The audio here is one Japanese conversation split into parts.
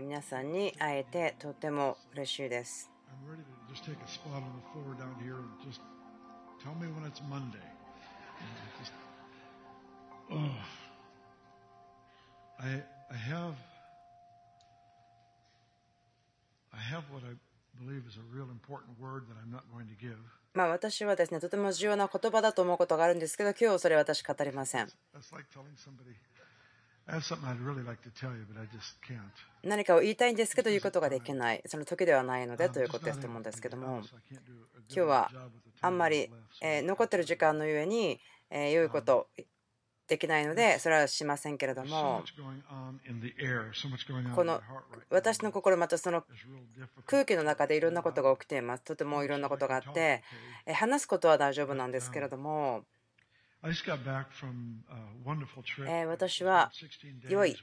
皆さんに会えてとても嬉しいです。私はですねとても重要な言葉だと思うんですけどそれは私語りません。何かを言いたいんですけど言うことができない。その時ではないのでということですと思うんですけども。今日はあんまり残ってる時間のゆえに良いことできないのでそれはしませんけれども。この私の心またその空気の中でいろんなことが起きています。とてもいろんなことがあって話すことは大丈夫なんですけれども私は良い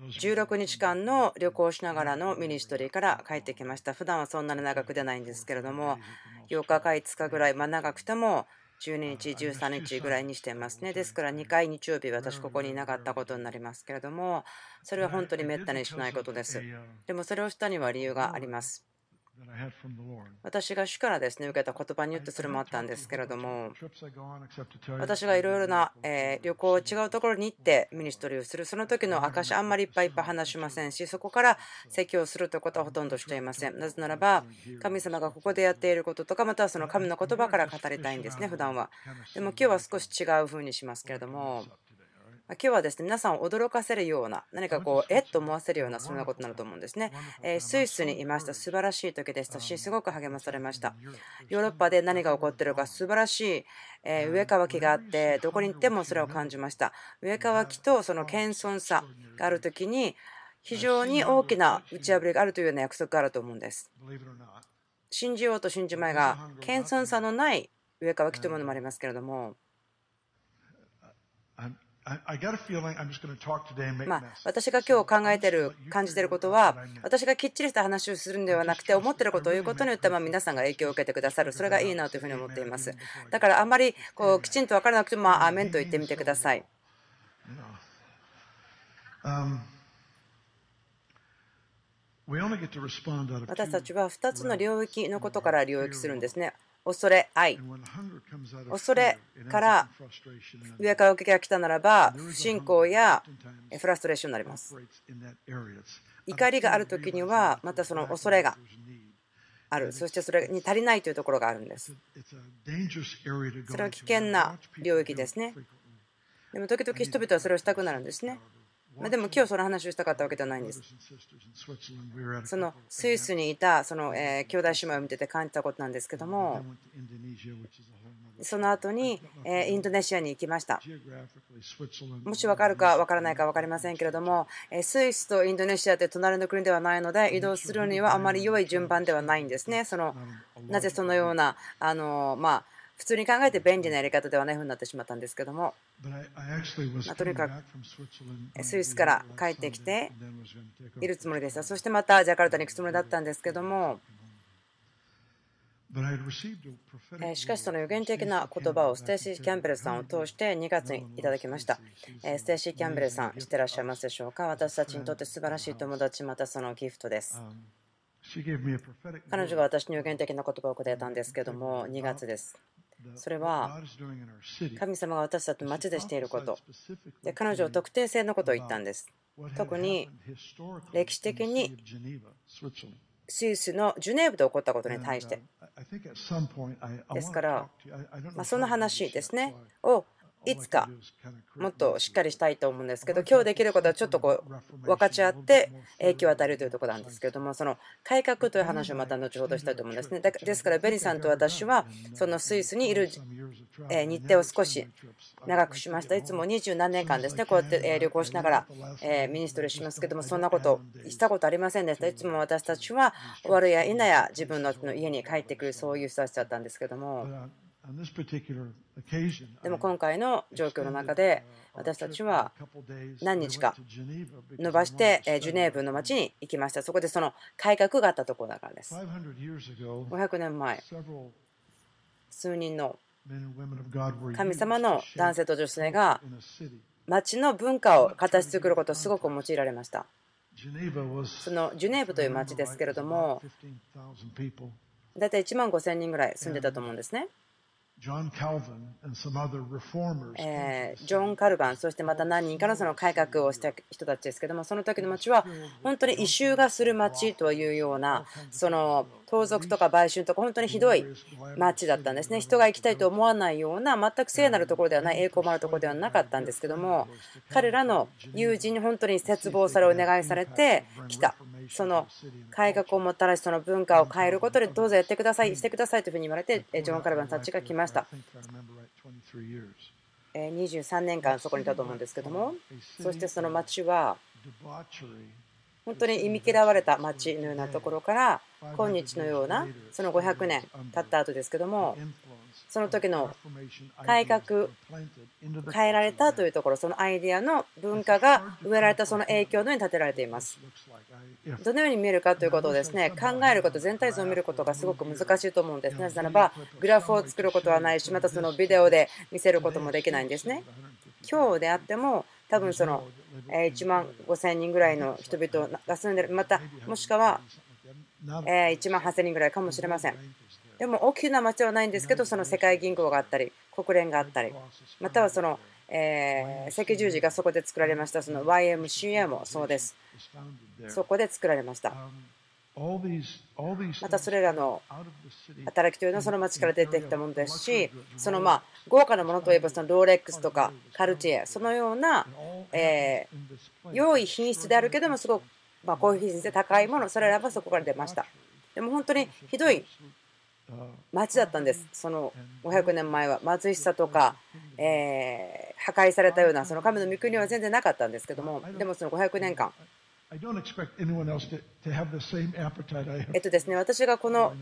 16日間の旅行しながらのミニストリーから帰ってきました。普段はそんなに長く出ないんですけれども、8日か5日ぐらい、まあ、長くても12日、13日ぐらいにしていますね。ですから2回日曜日、私ここにいなかったことになりますけれども、それは本当にめったにしないことです。でもそれをしたには理由があります。私が主からですね受けた言葉によってそれもあったんですけれども私がいろいろな旅行違うところに行ってミニストリーをする。その時の証あんまりいっぱいいっぱい話しませんしそこから説教するということはほとんどしていませんなぜならば神様がここでやっていることとかまたはその神の言葉から語りたいんですね普段は。でも今日は少し違う風にしますけれども今日はですね皆さんを驚かせるような何かこうえっと思わせるようなそんなことになると思うんですね、えスイスにいました。素晴らしい時でしたしすごく励まされました。ヨーロッパで何が起こってるか素晴らしいえ上乾きがあってどこに行ってもそれを感じました。上乾きとその謙遜さがある時に非常に大きな打ち破りがあるというような約束があると思うんです。信じようと信じまいが謙遜さのない上乾きというものもありますけれどもまあ、私が今日考えてる感じてることは私がきっちりした話をするんではなくて思ってることを言うことによってま皆さんが影響を受けてくださる。それがいいなというふうに思っています。だからあんまりこうきちんと分からなくてもまあアーメンと言ってみてください。私たちは2つの領域のことから領域するんですね恐れ愛恐れから上から受けが来たならば不信仰やフラストレーションになります。怒りがある時にはまたその恐れがある。そしてそれに足りないというところがあるんです。それは危険な領域ですね。でも時々人々はそれをしたくなるんですね。まあ、でも今日その話をしたかったわけではないんです。そのスイスにいたその、え兄弟姉妹を見てて感じたことなんですけども、その後に、えインドネシアに行きました。もし分かるか分からないか分かりませんけれども、えスイスとインドネシアって隣の国ではないので、移動するにはあまり良い順番ではないんですね。そのなぜそのようなあの、まあ普通に考えて便利なやり方ではないふうになってしまったんですけども、まあ、とにかくスイスから帰ってきているつもりでしたそしてまたジャカルタに行くつもりだったんですけども。しかしその予言的な言葉をステイシー・キャンベルさんを通して2月にいただきました。ステイシー・キャンベルさん知ってらっしゃいますでしょうか？私たちにとって素晴らしい友達またそのギフトです彼女が私に予言的な言葉をくれたんですけども2月です。それは神様が私たちの町でしていること。で彼女は特定性のことを言ったんです。特に歴史的にスイスのジュネーブで起こったことに対して。ですからまその話ですね。をいつかもっとしっかりしたいと思うんですけど今日できることはちょっとこう分かち合って影響を与えるというところなんですけどもその改革という話をまた後ほどしたいと思うんですね。ですからベリさんと私はそのスイスにいる日程を少し長くしました。いつも二十何年間ですねこうやって旅行しながらミニストリーしますけどもそんなことしたことありませんでした。いつも私たちは終わるや否や自分の家に帰ってくるそういう人たちだったんですけどもでも今回の状況の中で私たちは何日か伸ばしてジュネーブの町に行きました。そこでその改革があったところだからです。500年前。数人の神様の男性と女性が町の文化を形作ることをすごく用いられました。そのジュネーブという町ですけれども、大体1万5000人ぐらい住んでたと思うんですね。えー、ジョン・カルバン、そしてまた何人かのその改革をした人たちですけども、その時の町は本当に異臭がする町というような、その盗賊とか売春とか、本当にひどい町だったんですね。人が行きたいと思わないような、全く聖なるところではない、栄光もあるところではなかったんですけども、彼らの友人に本当に絶望され、お願いされてきた。その改革をもたらし、その文化を変えることでどうぞやってください、してくださいというふうに言われて、ジョン・カルバンたちが来ました。23年間そこにいたと思うんですけども、そしてその町は本当に忌み嫌われた町のようなところから今日のようなその500年経った後ですけどもその時の改革変えられたというところそのアイデアの文化が植えられたその影響のように立てられています。どのように見えるかということをですね考えること全体像を見ることがすごく難しいと思うんですなぜならばグラフを作ることはないしまたそのビデオで見せることもできないんですね。今日であっても多分その1万5000人ぐらいの人々が住んでるまたもしくは1万8000人ぐらいかもしれませんでも大きな町はないんですけど、その世界銀行があったり、国連があったり、またはその、え赤十字がそこで作られました、その YMCA もそうです。そこで作られました。またそれらの働きというのはその町から出てきたものですし、そのまあ豪華なものといえばそのローレックスとかカルティエ、そのような、え良い品質であるけども、すごくま高品質で高いもの、それらはそこから出ました。でも本当にひどい町だったんです、その500年前は。貧しさとか、えー、破壊されたような、その神の御国は全然なかったんですけども、でもその500年間。えっとですね、私がこの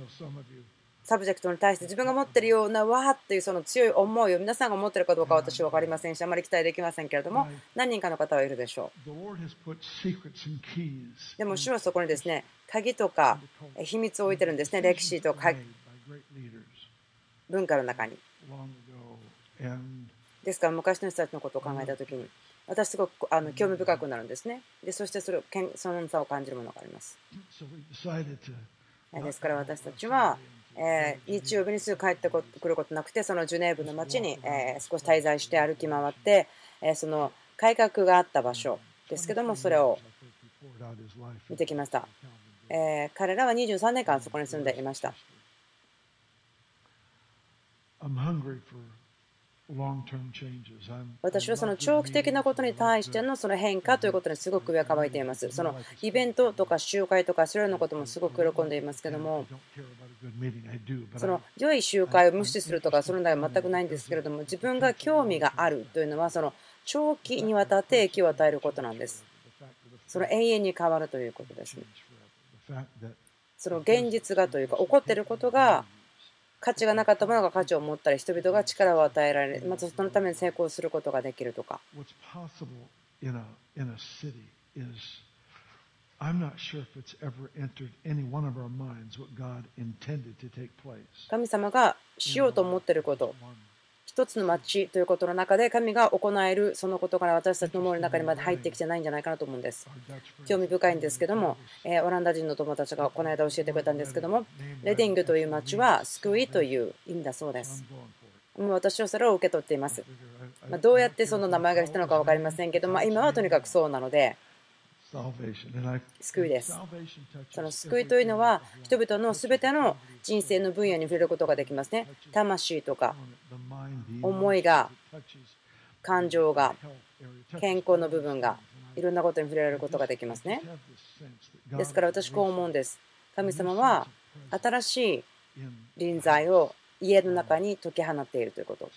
サブジェクトに対して自分が持っているようなわーっていうその強い思いを皆さんが持っているかどうか私は分かりませんし、あまり期待できませんけれども、何人かの方はいるでしょう。でも、主はそこにですね、鍵とか秘密を置いてるんですね、歴史とか。文化の中に。ですから昔の人たちのことを考えたときに私すごくあの興味深くなるんですね。でそしてそれをその差を感じるものがあります。ですから私たちは、えー、日曜日にすぐ帰ってくることなくてそのジュネーブの街に、えー、少し滞在して歩き回って、えー、その改革があった場所ですけどもそれを見てきました。え彼らは23年間そこに住んでいました。私はその長期的なことに対してのその変化ということにすごく上かばいています。そのイベントとか集会とかそれらのこともすごく喜んでいますけども、その良い集会を無視するとかその題は全くないんですけれども、自分が興味があるというのはその長期にわたって影響を与えることなんです。その永遠に変わるということですね。その現実がというか起こっていることが価値がなかったものが価値を持ったり人々が力を与えられまたそのために成功することができるとか。神様がしようと思っていること一つの町ということの中で神が行えるそのことから私たちの思いの中にまで入ってきてないんじゃないかなと思うんです。興味深いんですけども、えオランダ人の友達がこの間教えてくれたんですけども、レディングという町は救いという意味だそうです。もう私はそれを受け取っています。まどうやってその名前が来たのか分かりませんけど、まあ、今はとにかくそうなので、救いです。その救いというのは人々の全ての人生の分野に触れることができますね。魂とか思いが感情が健康の部分がいろんなことに触れられることができますね。ですから私こう思うんです。神様は新しい臨在を家の中に解き放っているということ。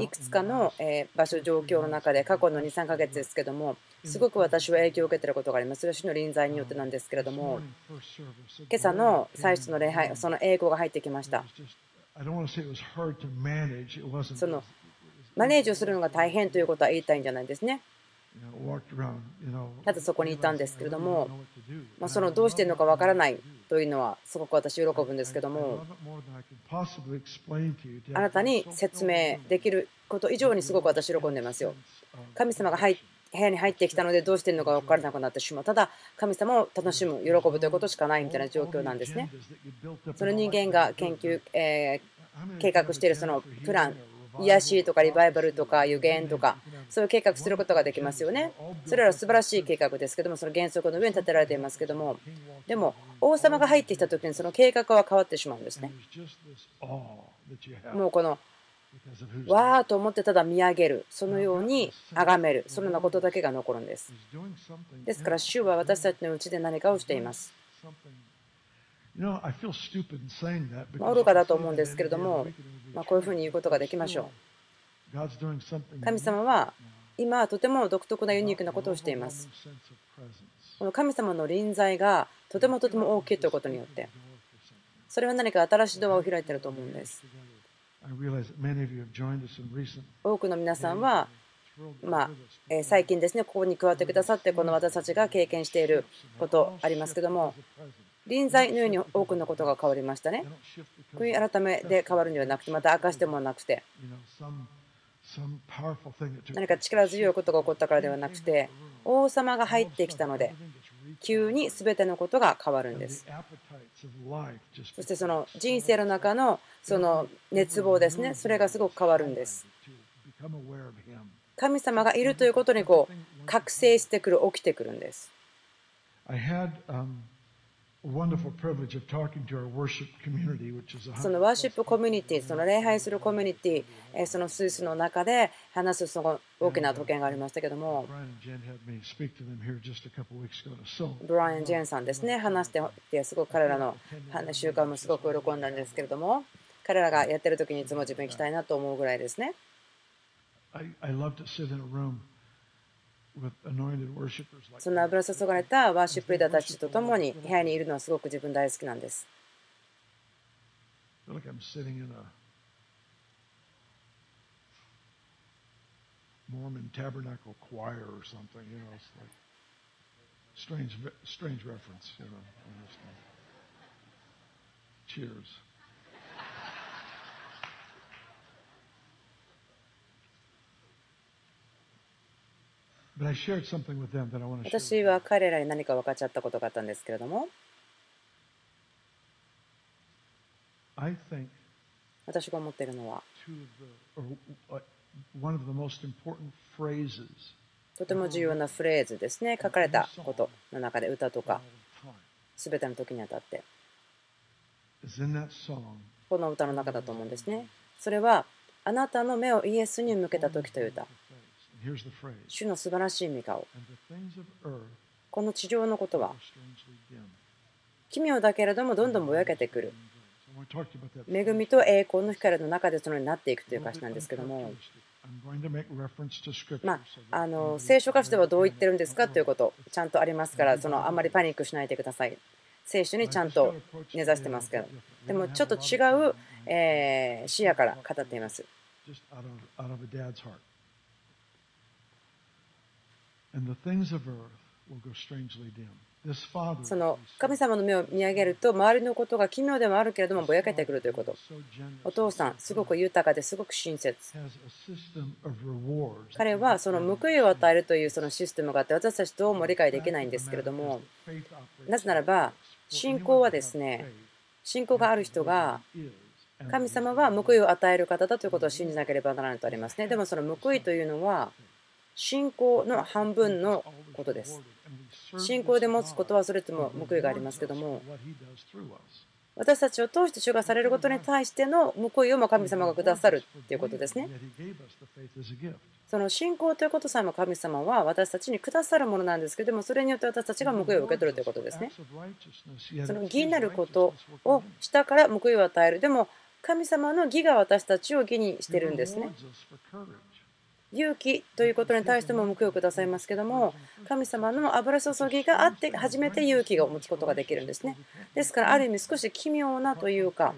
いくつかの場所、状況の中で過去の2、3ヶ月ですけども、すごく私は影響を受けていることがあります。それは主の臨在によってなんですけれども、今朝の最初の礼拝、その英語が入ってきました。そのマネージをするのが大変ということは言いたいんじゃないですね。ただそこにいたんですけれども、まあ、そのどうしているのかわからないというのはすごく私喜ぶんですけどもあなたに説明できること以上にすごく私喜んでますよ。神様が入部屋に入ってきたのでどうしているのか分からなくなってしまうた。だ神様を楽しむ喜ぶということしかないみたいな状況なんですね。その人間が研究、え計画しているそのプラン癒しとかリバイバルとか予言とかそういう計画することができますよね。それらは素晴らしい計画ですけどもその原則の上に立てられていますけども。でも王様が入ってきた時にその計画は変わってしまうんですね。もうこのわーと思ってただ見上げるそのように崇めるそのようなことだけが残るんです。ですから主は私たちのうちで何かをしています愚かだと思うんですけれども、まあ、こういうふうに言うことができましょう。神様は今とても独特なユニークなことをしています。この神様の臨在がとてもとても大きいということによって。それは何か新しいドアを開いていると思うんです。多くの皆さんは、まあ、最近ですね、ここに加わってくださって、この私たちが経験していることありますけども、臨在のように多くのことが変わりましたね。悔い改めで変わるんではなくて、また明かしてもなくて、何か力強いことが起こったからではなくて、王様が入ってきたので、急に全てのことが変わるんです。そしてその人生の中のその熱望ですね、それがすごく変わるんです。神様がいるということにこう覚醒してくる、起きてくるんです。そのワーシップコミュニティ、その礼拝するコミュニティ、そのスイスの中で話すその大きな特権がありましたけども、ブライアン・ジェーンさんですね、話してて、すごく彼らの習慣もすごく喜んだんですけれども、彼らがやってる時にいつも自分行きたいなと思うぐらいですね。その油注がれたワーシップリーダーたちと共に部屋にいるのはすごく自分大好きなんです。Strange, strange reference, you know. 私は彼らに何か分かっちゃったことがあったんですけれども。私が思っているのは。とても重要なフレーズですね。書かれたことの中で歌とか。全ての時にあたって。この歌の中だと思うんですね。それはあなたの目をイエスに向けた時という歌主の素晴らしい御顔。この地上のことは。奇妙だけれどもどんどんぼやけてくる。恵みと栄光の光の中でそのようになっていくという歌詞なんですけども。まあ、あの聖書箇所ではどう言ってるんですかということちゃんとありますからそのあんまりパニックしないでください。聖書にちゃんと根ざしてますけどでもちょっと違う、え視野から語っていますその神様の目を見上げると周りのことが奇妙でもあるけれどもぼやけてくるということ。お父さんすごく豊かですごく親切。彼はその報いを与えるというそのシステムがあって私たちどうも理解できないんですけれどもなぜならば信仰はですね信仰がある人が神様は報いを与える方だということを信じなければならないとありますね。でもその報いというのは信仰の半分のことです。信仰で持つことはそれとも報いがありますけども私たちを通して主がされることに対しての報いをも神様がくださるということですね。その信仰ということさえも神様は私たちにくださるものなんですけどもそれによって私たちが報いを受け取るということですね。その義になることをしたから報いを与える。でも神様の義が私たちを義にしてるんですね。勇気ということに対しても報いをくださいますけども神様の油注ぎがあって初めて勇気を持つことができるんですね。ですからある意味少し奇妙なというか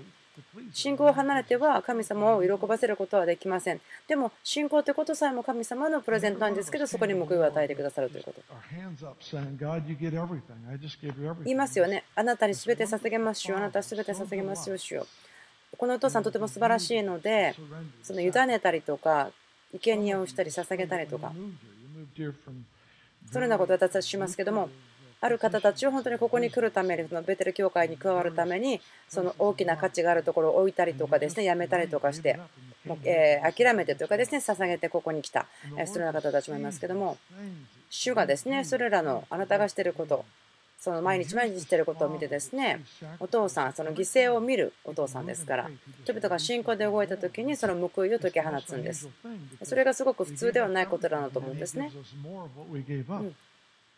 信仰を離れては神様を喜ばせることはできません。でも信仰ということさえも神様のプレゼントなんですけどそこに報いを与えてくださるということ。言いますよね。あなたに全て捧げますよ。あなた全て捧げますよ。主よ。このお父さんとても素晴らしいのでその委ねたりとか生贄をしたり捧げたりとか。そのようなことを私たちしますけども、ある方たちを本当にここに来るために、そのベテル教会に加わるために、その大きな価値があるところを置いたりとかですね、やめたりとかして、え諦めてというかですね、捧げてここに来た、そのような方たちもいますけども、主がですね、それらのあなたがしていること、その毎日毎日していることを見てですね、お父さん、その犠牲を見るお父さんですから、人々が信仰で動いた時にその報いを解き放つんです。それがすごく普通ではないことだなと思うんですね。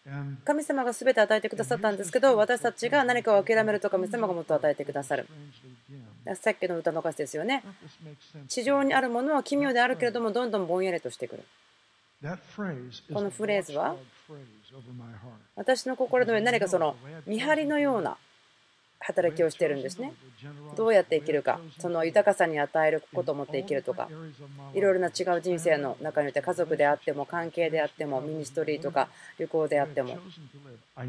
うん。神様が全て与えてくださったんですけど私たちが何かを諦めると神様がもっと与えてくださる。さっきの歌の歌詞ですよね。地上にあるものは奇妙であるけれどもどんどんぼんやりとしてくる。このフレーズは私の心の上に何かその見張りのような働きをしてるんですね。どうやって生きるか、その豊かさに与えることを持って生きるとか、いろいろな違う人生の中において、家族であっても、関係であっても、ミニストリーとか旅行であっても、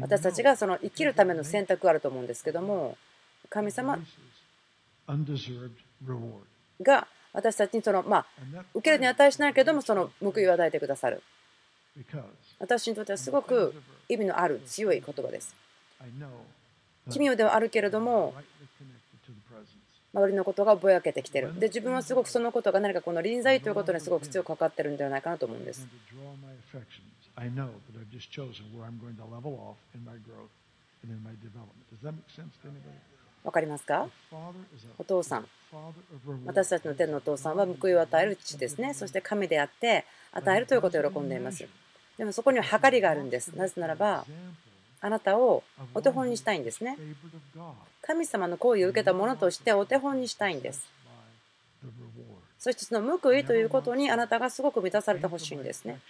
私たちがその生きるための選択があると思うんですけども、神様が私たちにその、まあ、受けるに値しないけれども、その報いを与えてくださる。私にとってはすごく意味のある強い言葉です。奇妙ではあるけれども周りのことがぼやけてきてる。で自分はすごくそのことが何かこの臨在ということにすごく強くかかってるんではないかなと思うんです。わかりますか？お父さん。私たちの天のお父さんは報いを与える父ですね。そして神であって与えるということを喜んでいますでもそこには計りがあるんですなぜならばあなたをお手本にしたいんですね。神様の行為を受けたものとしてお手本にしたいんです。そしてその報いということにあなたがすごく満たされてほしいんですね。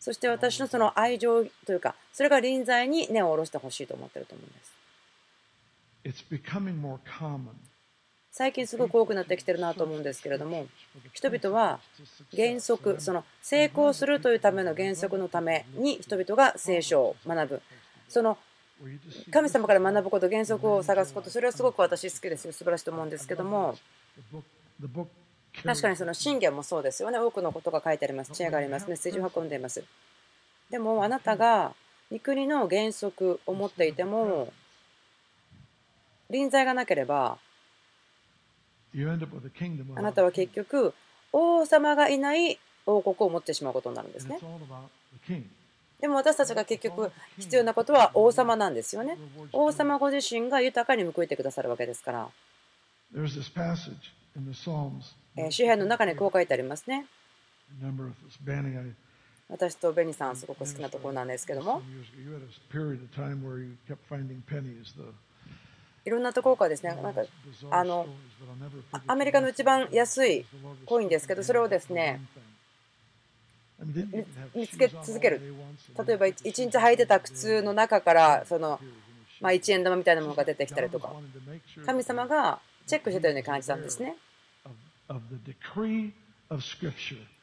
そして私のその愛情というか、それが臨在に根を下ろしてほしいと思ってると思うんです。最近すごく多くなってきてるなと思うんですけれども人々は原則その成功するというための原則のために人々が聖書を学ぶ。その神様から学ぶこと原則を探すことそれはすごく私好きですよ。素晴らしいと思うんですけども。確かにその信玄もそうですよね。多くのことが書いてあります。知恵があります。メッセージを運んでいます。でもあなたが御国の原則を持っていても臨在がなければあなたは結局王様がいない王国を持ってしまうことになるんですね。でも私たちが結局必要なことは王様なんですよね。王様ご自身が豊かに報いてくださるわけですから。詩篇の中にこう書いてありますね。私とベニさんすごく好きなところなんですけども。いろんなところからですね、なんかあのアメリカの一番安いコインですけど、それをですね、見つけ続ける。例えば、1日履いてた靴の中から、その、まあ、1円玉みたいなものが出てきたりとか、神様がチェックしてたように感じたんですね。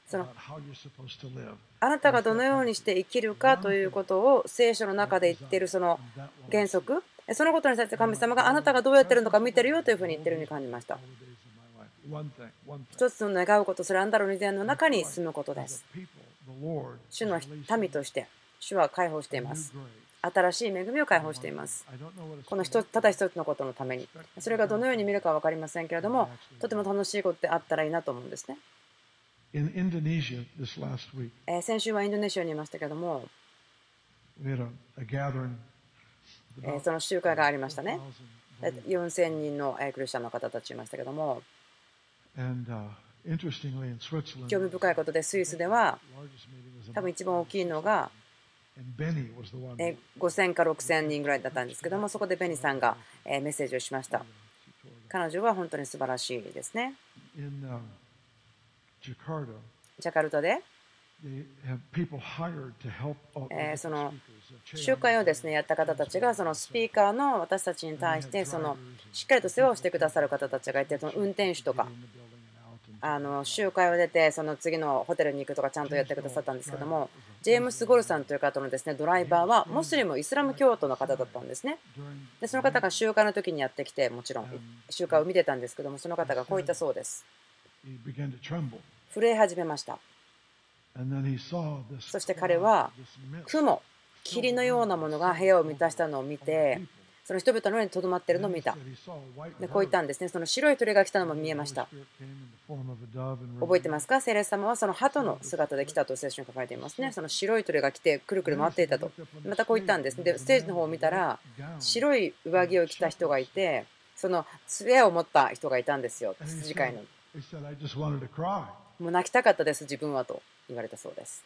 そのあなたがどのようにして生きるかということを聖書の中で言っているその原則そのことに対して神様があなたがどうやってるのか見てるよというふうに言ってるように感じました。一つの願うこと、それはあんたの自然の中に住むことです。主の民として、主は解放しています。新しい恵みを解放しています。この一つただ一つのことのために。それがどのように見るかは分かりませんけれども、とても楽しいことであったらいいなと思うんですね。先週はインドネシアにいましたけれども、その集会がありましたね。4000人のクリスチャンの方たちいましたけども、興味深いことでスイスでは多分一番大きいのが5000か6000人ぐらいだったんですけどもそこでベニさんがメッセージをしました。彼女は本当に素晴らしいですね。ジャカルタでその集会をですねやった方たちがそのスピーカーの私たちに対してそのしっかりと世話をしてくださる方たちがいてその運転手とかあの集会を出てその次のホテルに行くとかちゃんとやってくださったんですけどもジェームス・ゴルさんという方のですねドライバーはモスリムイスラム教徒の方だったんですね。でその方が集会の時にやってきてもちろん集会を見てたんですけどもその方がこう言ったそうです。震え始めましたそして彼は雲霧のようなものが部屋を満たしたのを見てその人々の上にとどまっているのを見た。でこう言ったんですね。その白い鳥が来たのも見えました。覚えてますか？聖霊様はその鳩の姿で来たと聖書に書かれていますね。その白い鳥が来てくるくる回っていたと。またこう言ったんです。でステージの方を見たら白い上着を着た人がいてその杖を持った人がいたんですよ。羊飼いのもう泣きたかったです自分はと言われたそうです。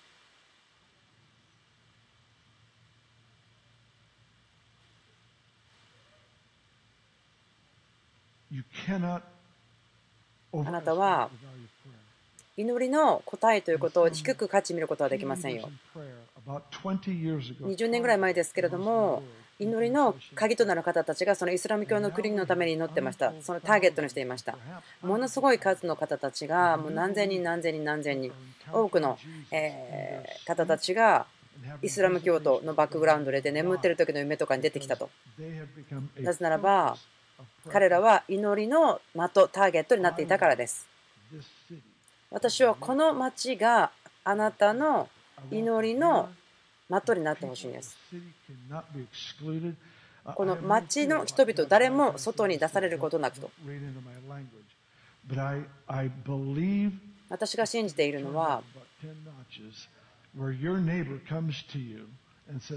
あなたは祈りの答えということを低く価値見ることはできませんよ。20年ぐらい前ですけれども、祈りの鍵となる方たちがそのイスラム教の国のために祈ってました。そのターゲットにしていました。ものすごい数の方たちが、もう何千人、何千人、何千人、多くのえ方たちがイスラム教徒のバックグラウンドで眠ってる時の夢とかに出てきたと。なぜならば、彼らは祈りの的、ターゲットになっていたからです。私はこの町があなたの祈りの的になってほしいんです。この町の人々、誰も外に出されることなくと。私が信じているのは、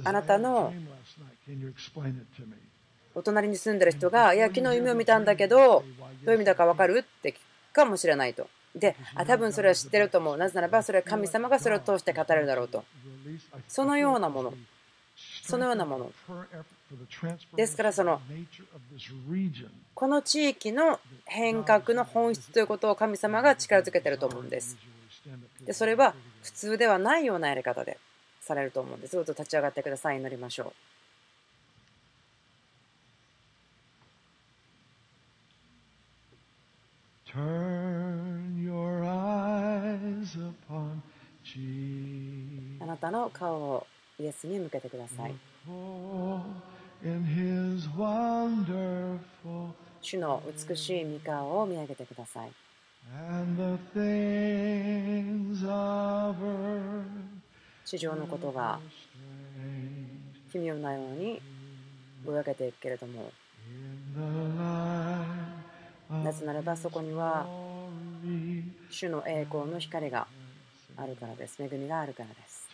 あなたのお隣に住んでる人が、いや、昨日夢を見たんだけど、どういう意味だか分かる？って聞くかもしれないと。で、あ多分それは知ってると思う。なぜならば、それは神様がそれを通して語れるだろうと。そのようなもの。そのようなもの。ですから、その、この地域の変革の本質ということを神様が力づけてると思うんです。で、それは普通ではないようなやり方でされると思うんです。どうぞ立ち上がってください。祈りましょう。あなたの顔をイエスに向けてください。主の美しい御顔を見上げてください。地上のことが奇妙なようにぼやけていくけれどもなぜならばそこには主の栄光の光があるからです。恵みがあるからです。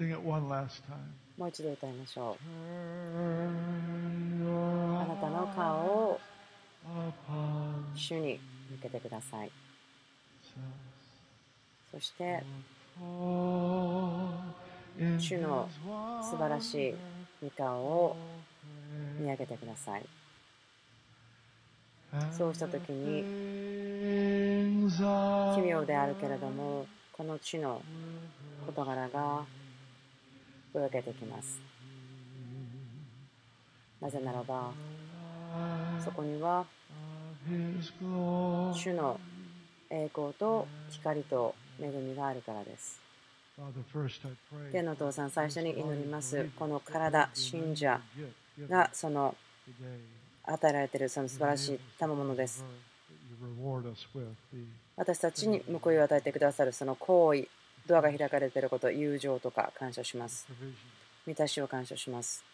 Sing it one last time. もう一度歌いましょう。あなたの顔を主に向けてください。そして、主の素晴らしい御顔を見上げてください。そうした時に奇妙であるけれどもこの地の事柄がぼやけてきます。なぜならばそこには主の栄光と光と恵みがあるからです。天の父さん、最初に祈ります。この体、信者がその与えられているその素晴らしい賜物です。私たちに報いを与えてくださるその行為、ドアが開かれていること、友情とか感謝します。満たしを感謝します。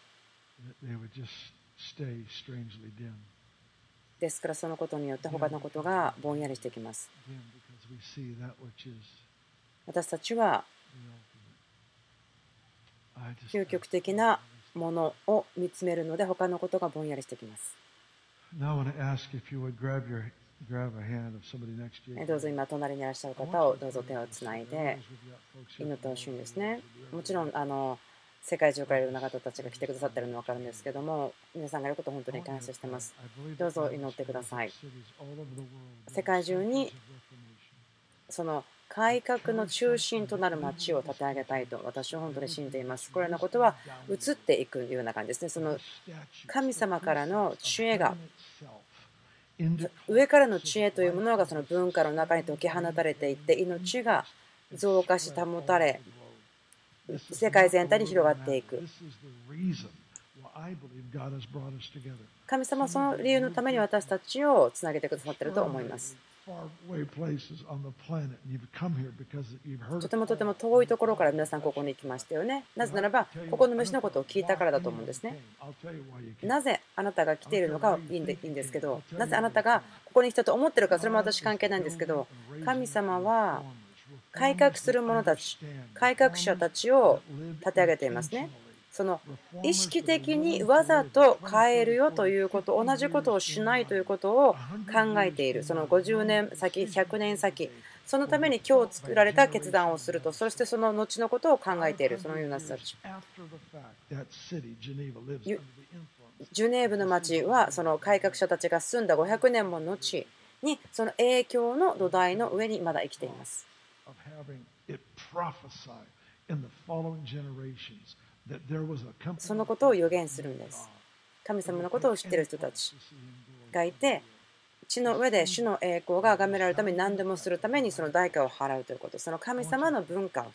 ですからそのことによって他のことがぼんやりしてきます。私たちは究極的なものを見つめるので他のことがぼんやりしてきます。どうぞ今隣にいらっしゃる方をどうぞ手をつないで祈ってほしいんですね。もちろんあの世界中からいろんな方たちが来てくださってるの分かるんですけども皆さんがいることを本当に感謝してますどうぞ祈ってください世界中にその改革の中心となる町を立て上げたいと私は本当に信じています。これらのことは移っていくような感じですね。その神様からの知恵が上からの知恵というものがその文化の中に解き放たれていって命が増加し保たれ世界全体に広がっていく。神様はその理由のために私たちをつなげてくださっていると思います。とてもとても遠いところから皆さんここに来ましたよね。なぜならば、ここの虫のことを聞いたからだと思うんですね。なぜあなたが来ているのかはいいんですけど、なぜあなたがここに来たと思ってるか、それも私関係ないんですけど、神様は改革する者たち、改革者たちを立て上げていますね。その意識的にわざと変えるよということ同じことをしないということを考えている。その50年先100年先そのために今日作られた決断をすると。そしてその後のことを考えている。そのような人たち。ジュネーブの町はその改革者たちが住んだ500年も後にその影響の土台の上にまだ生きています。そのことを予言するんです。神様のことを知っている人たちがいて、地の上で主の栄光が崇められるために何でもするためにその代価を払うということ、その神様の文化を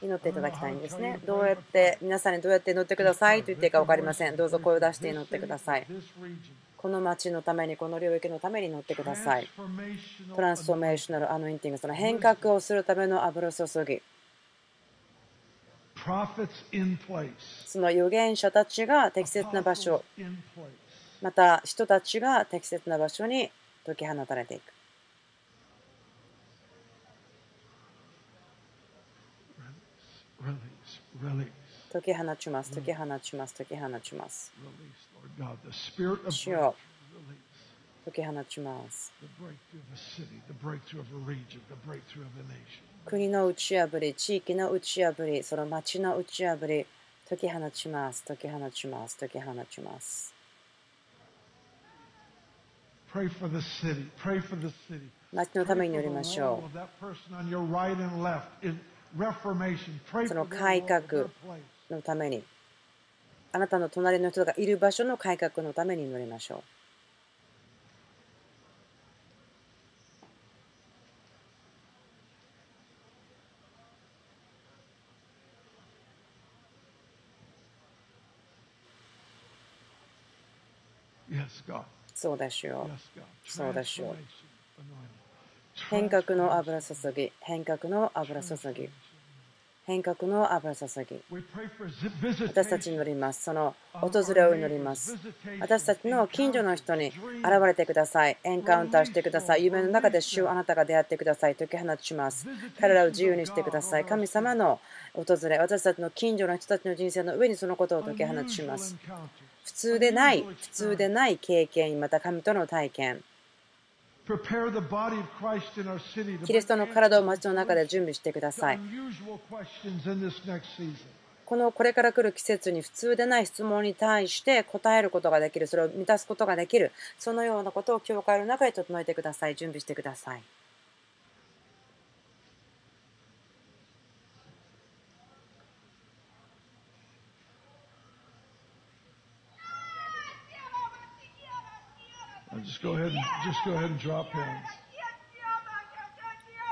祈っていただきたいんですね。どうやって、皆さんにどうやって祈ってくださいと言っていいか分かりません。どうぞ声を出して祈ってください。この町のために、この領域のために祈ってください。トランスフォーメーショナルアノインティング、その変革をするための油注ぎ。その預言者たちが適切な場所、また人たちが適切な場所に解き放たれていく。解き放ちます、解き放ちます、解き放ちます。主よ解き放ちます。国の打ち破り、地域の打ち破り、その町の打ち破り、解き放ちます、解き放ちます、解き放ちます。町のために祈りましょう。その改革のために、あなたの隣の人がいる場所の改革のために祈りましょう。そうでしょう。そうでしょう。変革の油注ぎ、変革の油注ぎ。変革の油注ぎ。私たちに乗ります。その訪れを祈ります。私たちの近所の人に現れてください。エンカウンターしてください。夢の中で主あなたが出会ってください。解き放ちます。彼らを自由にしてください。神様の訪れ、私たちの近所の人たちの人生の上にそのことを解き放ちます。普通でない、普通でない経験、また神との体験。キリストの体を街の中で準備してください。このこれから来る季節に普通でない質問に対して答えることができる、それを満たすことができる、そのようなことを教会の中で整えてください、準備してください。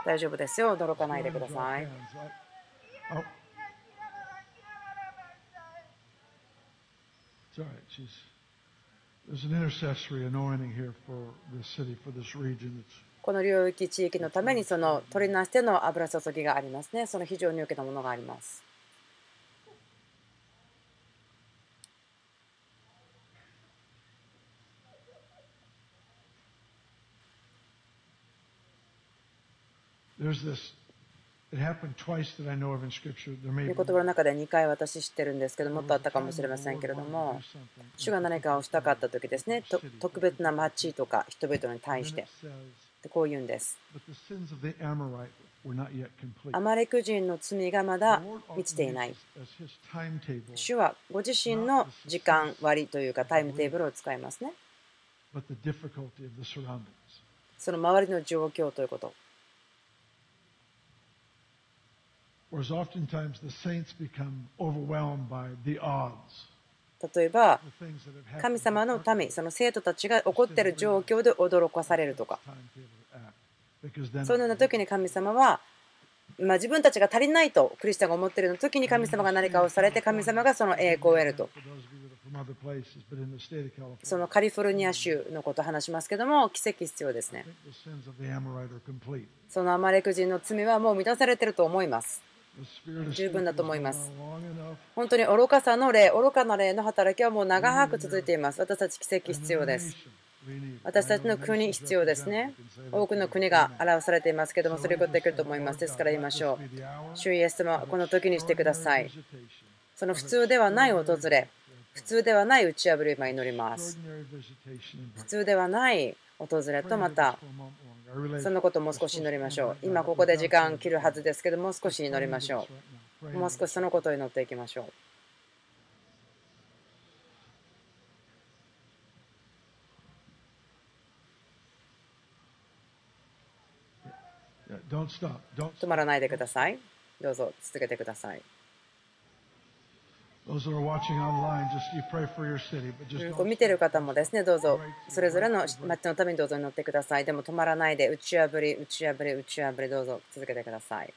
大丈夫ですよ。驚かないでください。この領域地域のためにその取りなしての油注ぎがありますね。その非常に大きなものがあります。御言葉の中で2回私知ってるんですけどもっとあったかもしれませんけれども主が何かをしたかった時ですね特別な町とか人々に対して。こう言うんです.アマレク人の罪がまだ満ちていない。主はご自身の時間割というかタイムテーブルを使いますね.その周りの状況ということ例えば、神様の民、その生徒たちが起こっている状況で驚かされるとか、そのような時に神様は、ま、自分たちが足りないとクリスチャンが思っているの時に神様が何かをされて、神様がその栄光を得ると。そのカリフォルニア州のことを話しますけども、奇跡必要ですね。そのアマレク人の罪はもう満たされていると思います。十分だと思います。本当に愚かさの霊愚かな霊の働きはもう長く続いています。私たち奇跡必要です。私たちの国必要ですね。多くの国が表されていますけどもそれができると思います。ですから言いましょう。主イエス様この時にしてください。その普通ではない訪れ普通ではない打ち破りを今祈ります。普通ではない訪れとまたそのことをもう少し祈りましょう。今ここで時間切るはずですけどもう少し祈りましょう。もう少しそのことを祈っていきましょう。止まらないでください。どうぞ続けてください見てる方もですねどうぞ。それぞれの町のためにどうぞ祈ってください。でも止まらないで打ち破り打ち破り打ち破りどうぞ続けてください。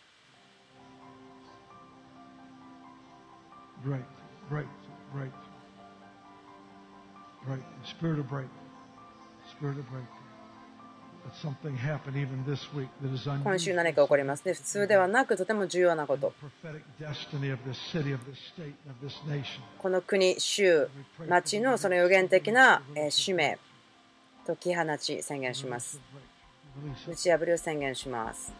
Break, break, break. Spirit of break, spirit of break. 今週何か起こりますね、普通ではなくとても重要なこと。この国、州、町のその予言的な使命、解き放ち宣言します。打ち破りを宣言します。